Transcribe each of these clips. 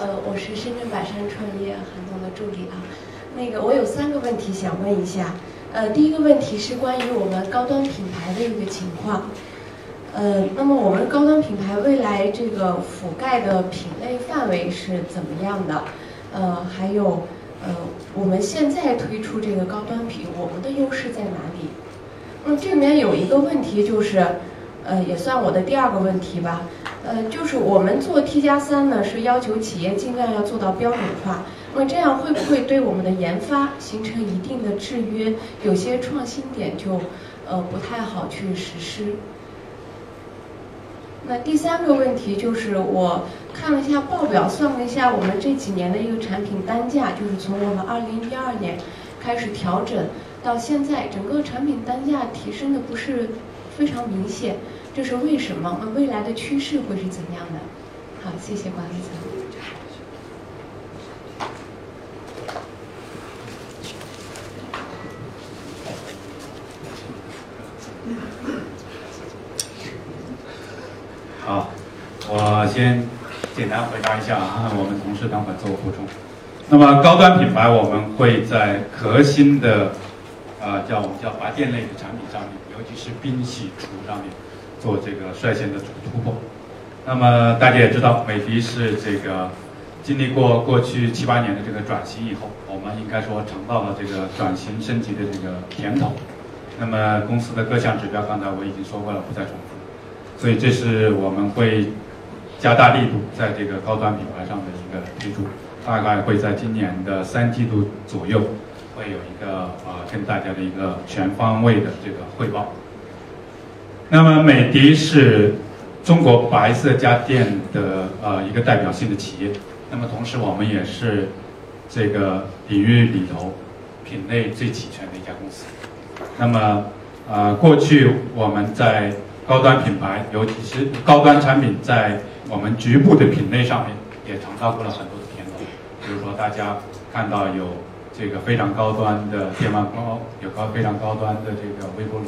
呃，我是深圳百山创业韩总的助理啊。那个，我有三个问题想问一下。呃，第一个问题是关于我们高端品牌的一个情况。呃，那么我们高端品牌未来这个覆盖的品类范围是怎么样的？呃，还有，呃，我们现在推出这个高端品，我们的优势在哪里？那么这里面有一个问题就是，呃，也算我的第二个问题吧。呃，就是我们做 T 加三呢，是要求企业尽量要做到标准化。那么这样会不会对我们的研发形成一定的制约？有些创新点就呃不太好去实施。那第三个问题就是我看了一下报表，算了一下我们这几年的一个产品单价，就是从我们二零一二年开始调整到现在，整个产品单价提升的不是非常明显，这是为什么？那未来的趋势会是怎样的？好，谢谢管理层。好，我先简单回答一下啊，我们同事等会做补充。那么高端品牌我们会在核心的，呃，叫我们叫拔电类的产品上面，尤其是冰洗除上面，做这个率先的突破。那么大家也知道，美的是这个经历过过去七八年的这个转型以后，我们应该说尝到了这个转型升级的这个甜头。那么公司的各项指标，刚才我已经说过了，不再重复。所以这是我们会加大力度在这个高端品牌上的一个推出，大概会在今年的三季度左右会有一个啊跟大家的一个全方位的这个汇报。那么美的是中国白色家电的呃一个代表性的企业，那么同时我们也是这个领域里头品类最齐全的一家公司。那么呃过去我们在高端品牌，尤其是高端产品，在我们局部的品类上面也尝到过了很多的甜头。比如说，大家看到有这个非常高端的电饭煲，有高非常高端的这个微波炉，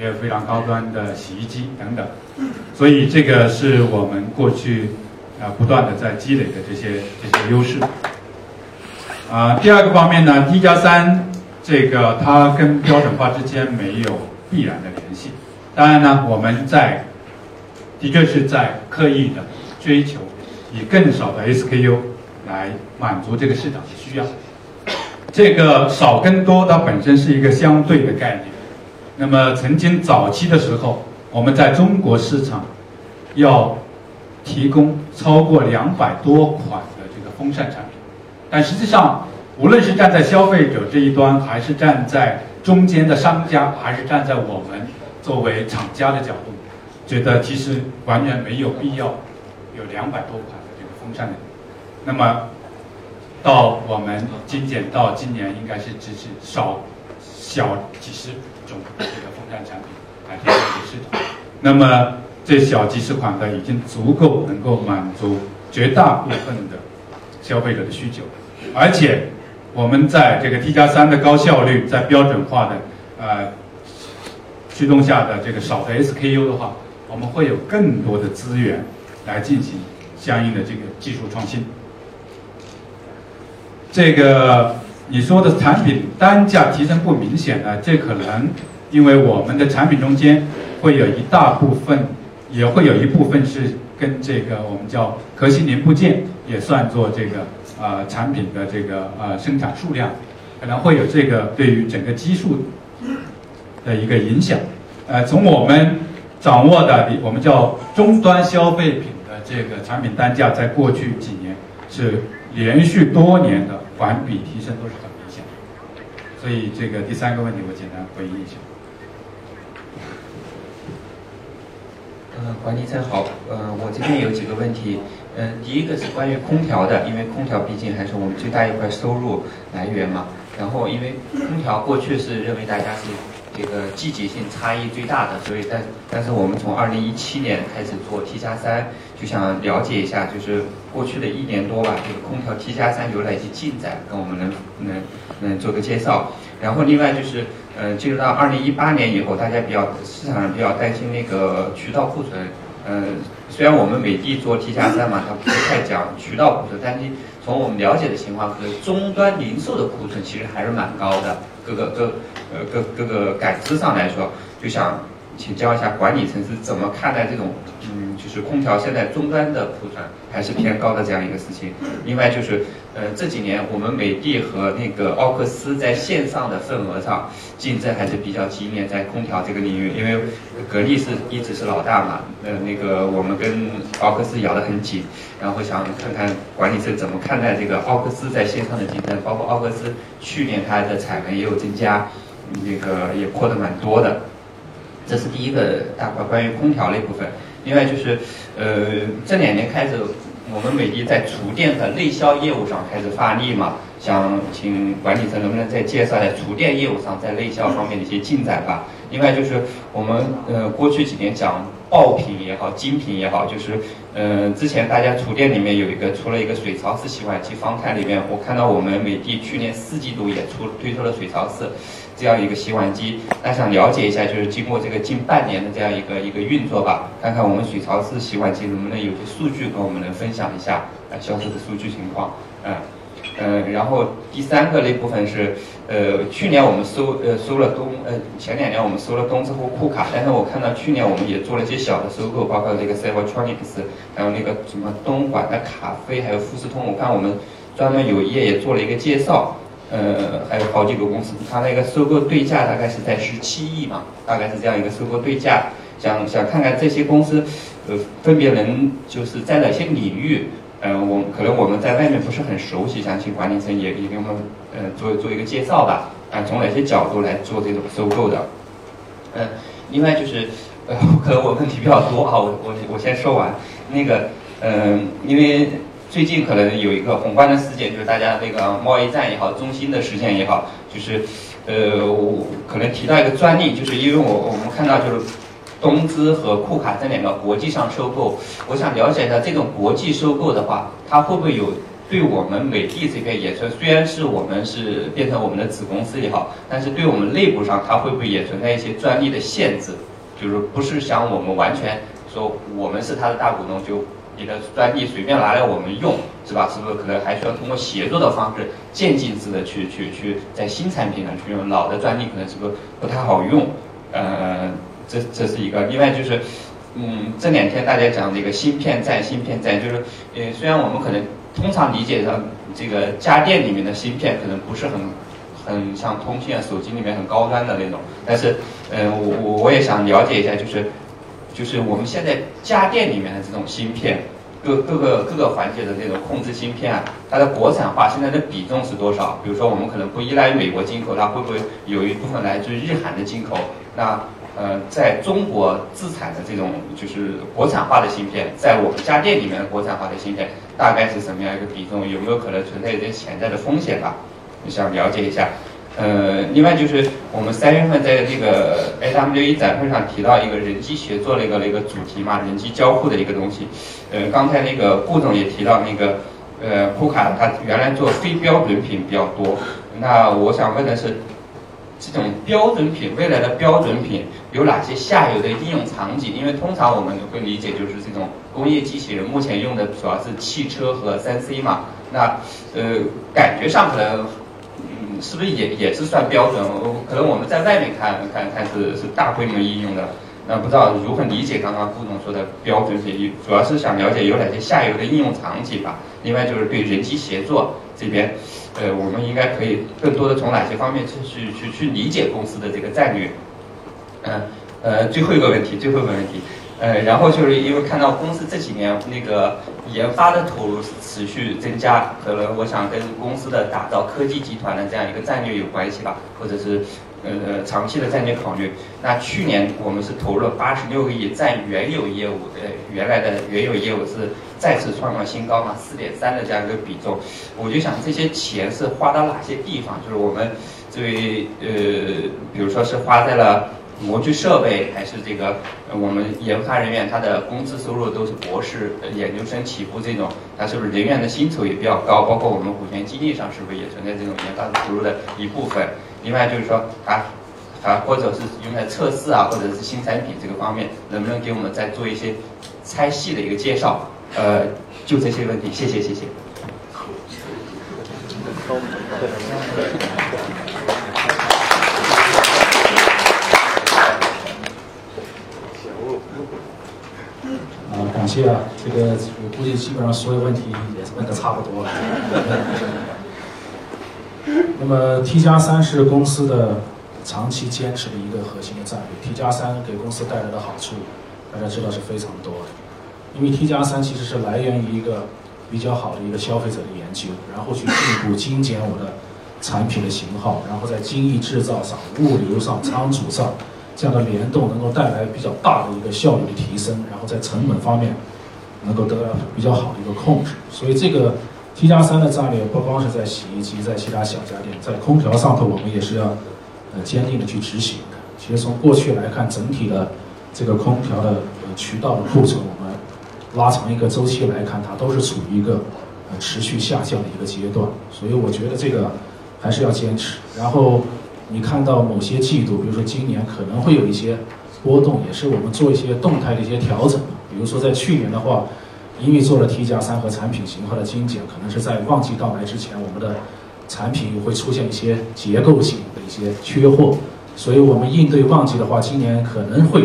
也有非常高端的洗衣机等等。所以，这个是我们过去啊不断的在积累的这些这些优势。啊，第二个方面呢，T 加三这个它跟标准化之间没有必然的联系。当然呢，我们在的确是在刻意的追求以更少的 SKU 来满足这个市场的需要。这个少跟多它本身是一个相对的概念。那么曾经早期的时候，我们在中国市场要提供超过两百多款的这个风扇产品，但实际上无论是站在消费者这一端，还是站在中间的商家，还是站在我们。作为厂家的角度，觉得其实完全没有必要有两百多款的这个风扇的。那么到我们精简到今年，应该是只是少小几十种这个风扇产品来提供给市场。那么这小几十款的已经足够能够满足绝大部分的消费者的需求，而且我们在这个 T 加三的高效率，在标准化的呃。驱动下的这个少的 SKU 的话，我们会有更多的资源来进行相应的这个技术创新。这个你说的产品单价提升不明显呢？这可能因为我们的产品中间会有一大部分，也会有一部分是跟这个我们叫核心零部件也算作这个呃产品的这个呃生产数量，可能会有这个对于整个基数。的一个影响，呃，从我们掌握的，我们叫终端消费品的这个产品单价，在过去几年是连续多年的环比提升，都是很明显的。所以这个第三个问题，我简单回应一下。呃，管理层好，呃，我这边有几个问题，呃，第一个是关于空调的，因为空调毕竟还是我们最大一块收入来源嘛。然后，因为空调过去是认为大家是。这个季节性差异最大的，所以但但是我们从二零一七年开始做 T 加三，就想了解一下，就是过去的一年多吧，这个空调 T 加三有哪些进展，跟我们能能能做个介绍。然后另外就是，呃，进入到二零一八年以后，大家比较市场上比较担心那个渠道库存，嗯，虽然我们美的做 T 加三嘛，它不太讲渠道库存，但是从我们了解的情况，可能终端零售的库存其实还是蛮高的。各个各呃各各个感知上来说，就像请教一下管理层是怎么看待这种嗯，就是空调现在终端的库存还是偏高的这样一个事情。另外就是。呃，这几年我们美的和那个奥克斯在线上的份额上竞争还是比较激烈，在空调这个领域，因为格力是一直是老大嘛，呃，那个我们跟奥克斯咬得很紧，然后想看看管理层怎么看待这个奥克斯在线上的竞争，包括奥克斯去年它的产能也有增加，那个也扩得蛮多的，这是第一个大块关于空调那部分。另外就是，呃，这两年开始。我们美的在厨电的内销业务上开始发力嘛，想请管理层能不能再介绍一下厨电业务上在内销方面的一些进展吧？另外就是我们呃过去几年讲爆品也好，精品也好，就是呃之前大家厨电里面有一个出了一个水槽式洗碗机，方太里面我看到我们美的去年四季度也出推出了水槽式。这样一个洗碗机，那想了解一下，就是经过这个近半年的这样一个一个运作吧，看看我们水槽式洗碗机能不能有些数据跟我们能分享一下啊销售的数据情况，嗯嗯，然后第三个那部分是，呃，去年我们收呃收了东呃前两年我们收了东芝和库卡，但是我看到去年我们也做了一些小的收购，包括这个 c y b e r t r o n i c s 还有那个什么东莞的卡飞，还有富士通，我看我们专门有一页也做了一个介绍。呃，还有好几个公司，它那个收购对价大概是在十七亿嘛，大概是这样一个收购对价。想想看看这些公司，呃，分别能就是在哪些领域，呃，我可能我们在外面不是很熟悉，想请管理层也也给我们呃做做一个介绍吧。啊，从哪些角度来做这种收购的？嗯，另外就是，呃，可能我问题比较多啊，我我我先说完。那个，嗯，因为。最近可能有一个宏观的事件，就是大家那个贸易战也好，中心的事件也好，就是，呃，我可能提到一个专利，就是因为我我们看到就是东芝和库卡这两个国际上收购，我想了解一下这种国际收购的话，它会不会有对我们美的这边也存，虽然是我们是变成我们的子公司也好，但是对我们内部上它会不会也存在一些专利的限制？就是不是想我们完全说我们是它的大股东就。你的专利随便拿来我们用，是吧？是不是可能还需要通过协作的方式，渐进式的去去去在新产品上去用？老的专利可能是不是不太好用？呃，这这是一个。另外就是，嗯，这两天大家讲这个芯片战，芯片战就是，呃，虽然我们可能通常理解上这个家电里面的芯片可能不是很很像通信啊、手机里面很高端的那种，但是，嗯，我我我也想了解一下，就是。就是我们现在家电里面的这种芯片，各各个各个环节的这种控制芯片啊，它的国产化现在的比重是多少？比如说我们可能不依赖于美国进口，它会不会有一部分来自于日韩的进口？那呃，在中国自产的这种就是国产化的芯片，在我们家电里面的国产化的芯片大概是什么样一个比重？有没有可能存在一些潜在的风险吧？想了解一下。呃，另外就是我们三月份在这个 AWE 展会上提到一个人机协作那个那个主题嘛，人机交互的一个东西。呃，刚才那个顾总也提到那个，呃，库卡它原来做非标准品比较多。那我想问的是，这种标准品未来的标准品有哪些下游的应用场景？因为通常我们会理解就是这种工业机器人目前用的主要是汽车和三 C 嘛。那呃，感觉上可能。是不是也也是算标准？可能我们在外面看看看是是大规模应用的，那不知道如何理解刚刚顾总说的标准？主要是想了解有哪些下游的应用场景吧。另外就是对人机协作这边，呃，我们应该可以更多的从哪些方面去去去去理解公司的这个战略？嗯呃，最后一个问题，最后一个问题。呃，然后就是因为看到公司这几年那个研发的投入持续增加，可能我想跟公司的打造科技集团的这样一个战略有关系吧，或者是呃长期的战略考虑。那去年我们是投入了八十六个亿，占原有业务的原来的原有业务是再次创了新高嘛，四点三的这样一个比重。我就想这些钱是花到哪些地方？就是我们这位呃，比如说是花在了。模具设备还是这个，我们研发人员他的工资收入都是博士、研究生起步这种，他是不是人员的薪酬也比较高？包括我们股权激励上是不是也存在这种研发投入的一部分？另外就是说，啊啊，或者是用来测试啊，或者是新产品这个方面，能不能给我们再做一些拆细的一个介绍？呃，就这些问题，谢谢，谢谢。啊，感谢啊，这个我估计基本上所有问题也是问的差不多了。那么 T 加三是公司的长期坚持的一个核心的战略。T 加三给公司带来的好处，大家知道是非常多的。因为 T 加三其实是来源于一个比较好的一个消费者的研究，然后去进一步精简我的产品的型号，然后在精益制造上、物流上、仓储上这样的联动，能够带来比较大的一个效率的提升，然后在成本方面能够得到比较好的一个控制。所以这个 T 加三的战略不光是在洗衣机，在其他小家电，在空调上头，我们也是要呃坚定的去执行的。其实从过去来看，整体的这个空调的呃渠道的库存，我们拉长一个周期来看，它都是处于一个呃持续下降的一个阶段。所以我觉得这个还是要坚持。然后你看到某些季度，比如说今年可能会有一些波动，也是我们做一些动态的一些调整。比如说在去年的话。因为做了 T 加三和产品型号的精简，可能是在旺季到来之前，我们的产品会出现一些结构性的一些缺货，所以我们应对旺季的话，今年可能会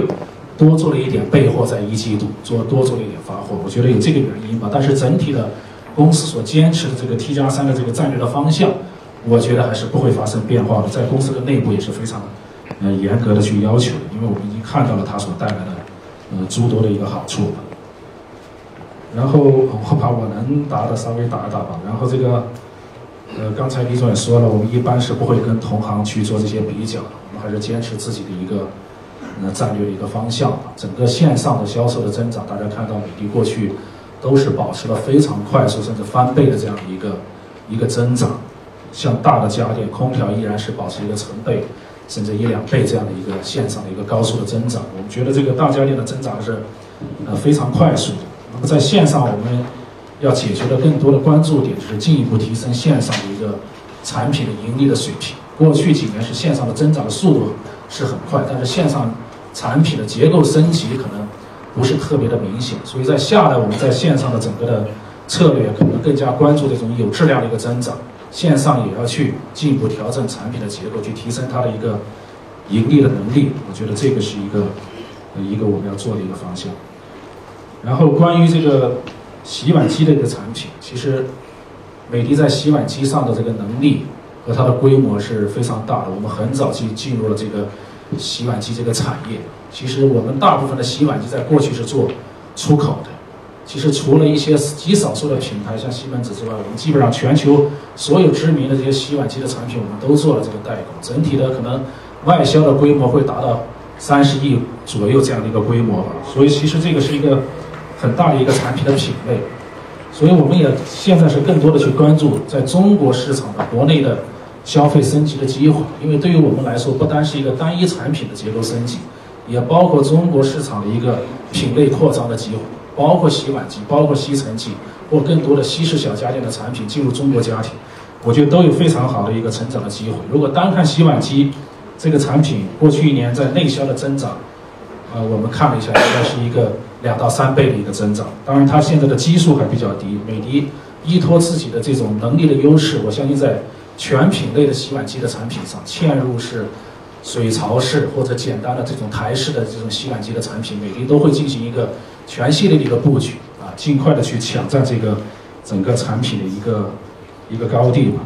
多做了一点备货，在一季度做多做一点发货，我觉得有这个原因吧。但是整体的公司所坚持的这个 T 加三的这个战略的方向，我觉得还是不会发生变化的，在公司的内部也是非常呃严格的去要求，因为我们已经看到了它所带来的呃诸多的一个好处。然后我把我能答的稍微答一答吧。然后这个，呃，刚才李总也说了，我们一般是不会跟同行去做这些比较，我们还是坚持自己的一个，呃，战略一个方向。整个线上的销售的增长，大家看到美的过去都是保持了非常快速甚至翻倍的这样一个一个增长。像大的家电、空调依然是保持一个成倍甚至一两倍这样的一个线上的一个高速的增长。我们觉得这个大家电的增长是，呃，非常快速的。那么在线上，我们要解决的更多的关注点就是进一步提升线上的一个产品的盈利的水平。过去几年是线上的增长的速度是很快，但是线上产品的结构升级可能不是特别的明显。所以在下来，我们在线上的整个的策略可能更加关注这种有质量的一个增长，线上也要去进一步调整产品的结构，去提升它的一个盈利的能力。我觉得这个是一个一个我们要做的一个方向。然后关于这个洗碗机的一个产品，其实美的在洗碗机上的这个能力和它的规模是非常大的。我们很早就进入了这个洗碗机这个产业。其实我们大部分的洗碗机在过去是做出口的。其实除了一些极少数的品牌，像西门子之外，我们基本上全球所有知名的这些洗碗机的产品，我们都做了这个代工。整体的可能外销的规模会达到三十亿左右这样的一个规模吧。所以其实这个是一个。很大的一个产品的品类，所以我们也现在是更多的去关注在中国市场的国内的消费升级的机会，因为对于我们来说，不单是一个单一产品的结构升级，也包括中国市场的一个品类扩张的机会，包括洗碗机、包括吸尘器或更多的西式小家电的产品进入中国家庭，我觉得都有非常好的一个成长的机会。如果单看洗碗机这个产品，过去一年在内销的增长，呃，我们看了一下，应该是一个。两到三倍的一个增长，当然它现在的基数还比较低。美的依托自己的这种能力的优势，我相信在全品类的洗碗机的产品上，嵌入式、水槽式或者简单的这种台式的这种洗碗机的产品，美的都会进行一个全系列的一个布局啊，尽快的去抢占这个整个产品的一个一个高地嘛。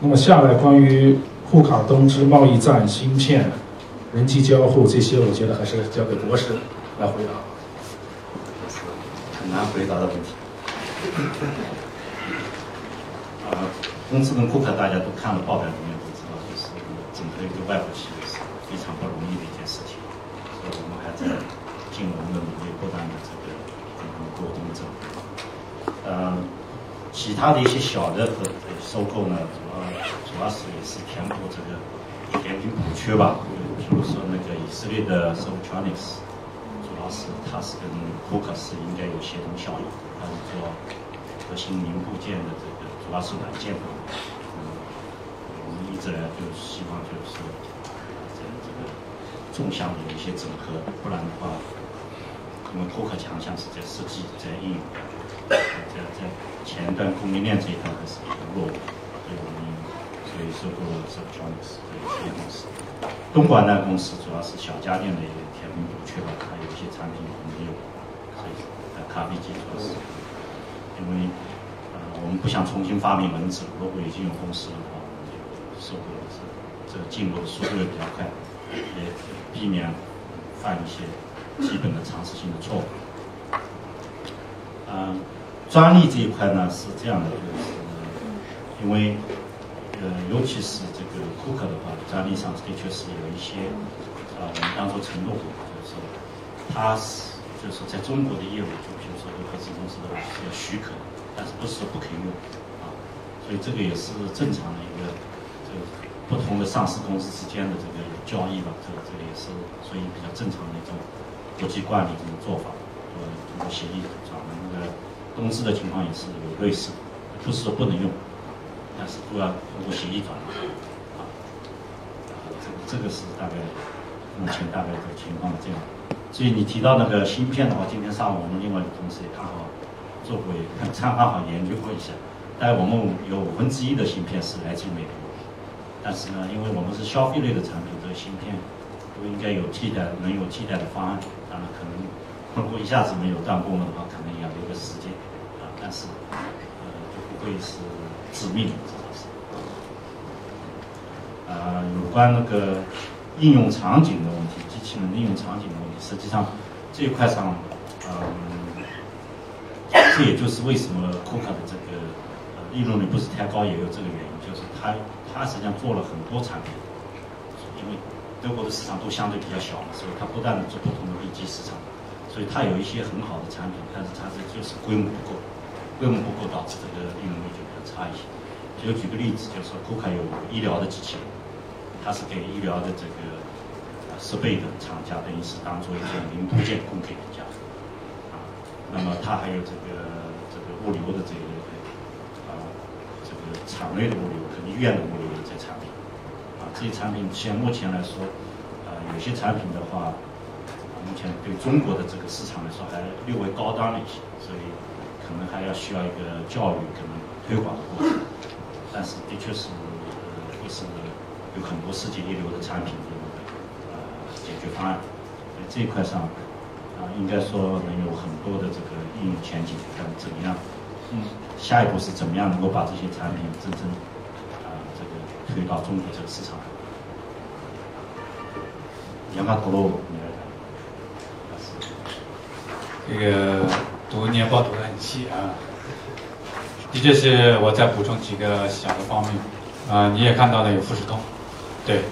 那么下来关于沪卡东芝贸易战、芯片、人机交互这些，我觉得还是交给博士。来回答，很难回答的问题。啊，公司跟库克大家都看了报表里面都知道，就是整个一个外部企业是非常不容易的一件事情，所以我们还在尽我们的努力，不断的这个跟他们沟通着。呃，其他的一些小的和收购呢，主要主要是也是填补这个填补补缺吧，比如说那个以色列的 s o f t r o n i c s 是，它是跟库克是应该有协同效应，它是做核心零部件的这个，主要是软件方面。嗯，我们一直来就希望就是这这个，纵向的一些整合，不然的话，因为库克强项是在设计、在应用，在在前端供应链这一块还是比较弱的，所以我们所以收购了 Subtronics 这个公司。东莞那公司主要是小家电的一个甜品补缺吧，它有一些产品没有，所以在咖啡机主要是，因为呃我们不想重新发明轮子，如果已经有公司的话，我们就收购了，这个进入的速度也比较快，也避免犯一些基本的常识性的错误。嗯、专利这一块呢是这样的，就是因为呃，尤其是这个库克的话，专利上的确是有一些啊、我们当做承诺过，就是说它是就是说在中国的业务，就比如说对合资公司的话是要许可，但是不是说不可以用啊，所以这个也是正常的一个这个不同的上市公司之间的这个交易吧，这个这个也是所以比较正常的一种国际惯例这种做法，呃，通过协议转的那个公司的情况也是有类似，不是说不能用。但是都要通过协议转让，啊，这个这个是大概目前大概的情况这样。所以你提到那个芯片的话，今天上午我们另外一个同事也刚好做过，也参刚好研究过一下。但我们有五分之一的芯片是来自于美国，但是呢，因为我们是消费类的产品，这个芯片都应该有替代，能有替代的方案。当然，可能如果一下子没有断供了的话，可能也要留个时间啊。但是呃，就不会是。致命的，至少是。啊，有关那个应用场景的问题，机器人应用场景的问题，实际上这一块上，嗯，这也就是为什么库克的这个呃利润率不是太高，也有这个原因，就是它它实际上做了很多产品，因为德国的市场都相对比较小嘛，所以它不断的做不同的 B 级市场，所以它有一些很好的产品，但是它这就是规模不够，规模不够导致这个利润率就比较。差一些，就举个例子，就是说，库卡有医疗的机器，它是给医疗的这个设备的厂家，等于是当做一件零部件供给人家，啊，那么它还有这个这个物流的这个啊，这个厂内的物流和医院的物流的这产品，啊，这些产品现目前来说，啊，有些产品的话，目前对中国的这个市场来说还略微高端了一些，所以可能还要需要一个教育可能。推广的过程，但是的确是呃，会是有很多世界一流的产品的呃解决方案，在这一块上啊，应该说能有很多的这个应用前景。但怎么样，嗯，下一步是怎么样能够把这些产品真正啊这个推到中国这个市场？研发投入，你来。这个读年报读得很细啊。的确是我再补充几个小的方面，啊，你也看到了有富士通，对，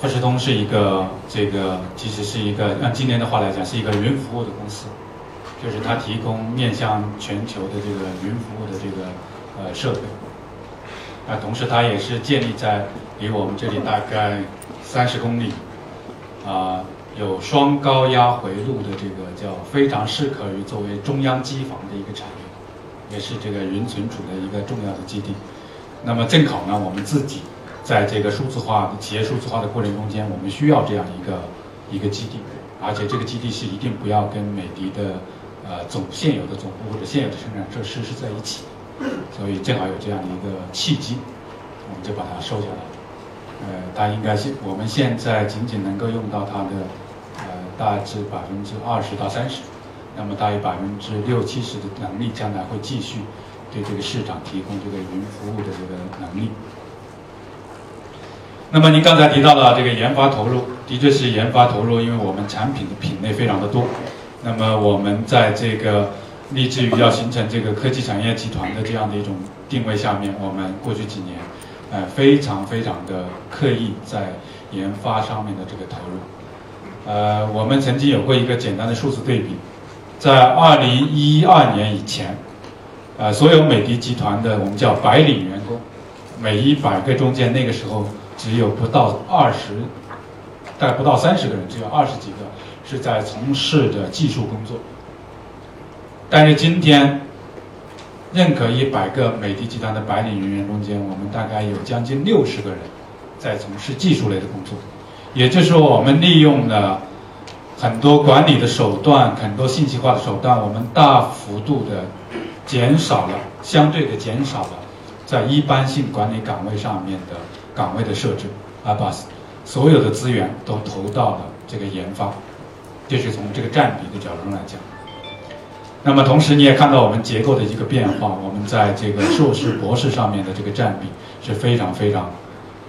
富士通是一个这个其实是一个按今年的话来讲是一个云服务的公司，就是它提供面向全球的这个云服务的这个呃设备，那，同时它也是建立在离我们这里大概三十公里，啊，有双高压回路的这个叫非常适合于作为中央机房的一个产业。也是这个云存储的一个重要的基地。那么正好呢，我们自己在这个数字化企业数字化的过程中间，我们需要这样一个一个基地，而且这个基地是一定不要跟美的的呃总现有的总部或者现有的生产设施是在一起。所以正好有这样的一个契机，我们就把它收下来。呃，它应该是我们现在仅仅能够用到它的大致百分之二十到三十。那么大约百分之六七十的能力，将来会继续对这个市场提供这个云服务的这个能力。那么您刚才提到了这个研发投入，的确是研发投入，因为我们产品的品类非常的多。那么我们在这个立志于要形成这个科技产业集团的这样的一种定位下面，我们过去几年，呃，非常非常的刻意在研发上面的这个投入。呃，我们曾经有过一个简单的数字对比。在二零一二年以前，呃，所有美的集团的我们叫白领员工，每一百个中间那个时候只有不到二十，大概不到三十个人，只有二十几个是在从事的技术工作。但是今天，任何一百个美的集团的白领人员中间，我们大概有将近六十个人在从事技术类的工作，也就是说，我们利用了很多管理的手段，很多信息化的手段，我们大幅度的减少了，相对的减少了在一般性管理岗位上面的岗位的设置，而把所有的资源都投到了这个研发，这是从这个占比的角度上来讲。那么同时你也看到我们结构的一个变化，我们在这个硕士、博士上面的这个占比是非常非常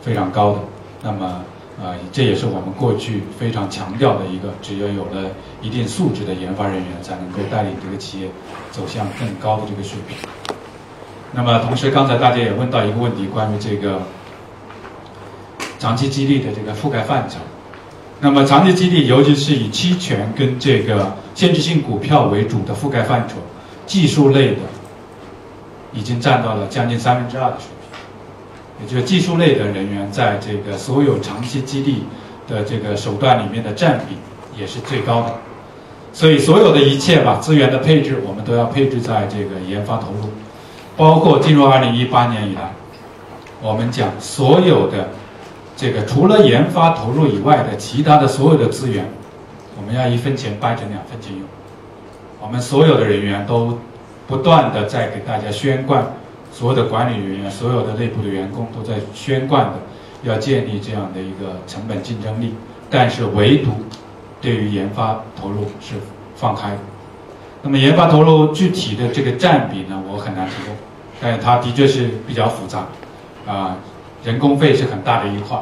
非常高的。那么呃，这也是我们过去非常强调的一个，只有有了一定素质的研发人员，才能够带领这个企业走向更高的这个水平。那么同时刚才大家也问到一个问题，关于这个长期激励的这个覆盖范畴。那么长期激励，尤其是以期权跟这个限制性股票为主的覆盖范畴，技术类的已经占到了将近三分之二的水平，也就是技术类的人员在这个所有长期激励的这个手段里面的占比也是最高的。所以所有的一切吧，资源的配置，我们都要配置在这个研发投入，包括进入二零一八年以来，我们讲所有的。这个除了研发投入以外的其他的所有的资源，我们要一分钱掰成两分钱用。我们所有的人员都不断的在给大家宣贯，所有的管理人员、所有的内部的员工都在宣贯的，要建立这样的一个成本竞争力。但是唯独对于研发投入是放开的。那么研发投入具体的这个占比呢，我很难提供，但是它的确是比较复杂，啊。人工费是很大的一块，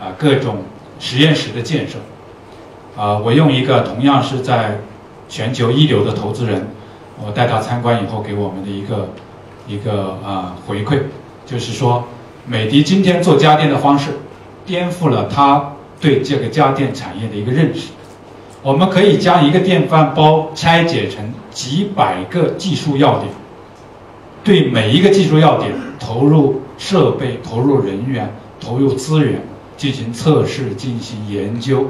啊，各种实验室的建设，啊，我用一个同样是在全球一流的投资人，我带他参观以后给我们的一个一个啊回馈，就是说，美的今天做家电的方式，颠覆了他对这个家电产业的一个认识。我们可以将一个电饭煲拆解成几百个技术要点，对每一个技术要点投入。设备投入人员投入资源进行测试进行研究，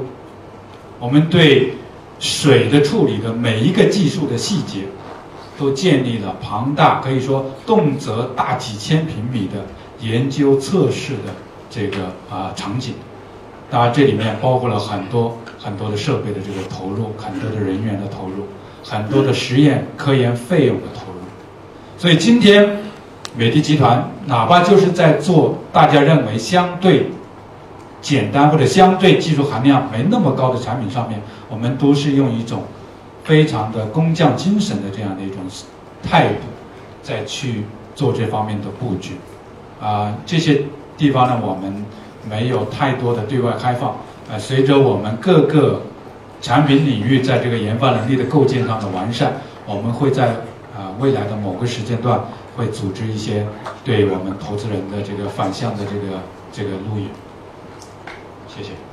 我们对水的处理的每一个技术的细节，都建立了庞大可以说动辄大几千平米的研究测试的这个啊场景。当然这里面包括了很多很多的设备的这个投入，很多的人员的投入，很多的实验科研费用的投入。所以今天。美的集团哪怕就是在做大家认为相对简单或者相对技术含量没那么高的产品上面，我们都是用一种非常的工匠精神的这样的一种态度，再去做这方面的布局。啊，这些地方呢，我们没有太多的对外开放。呃，随着我们各个产品领域在这个研发能力的构建上的完善，我们会在啊未来的某个时间段。会组织一些对我们投资人的这个反向的这个这个路演，谢谢。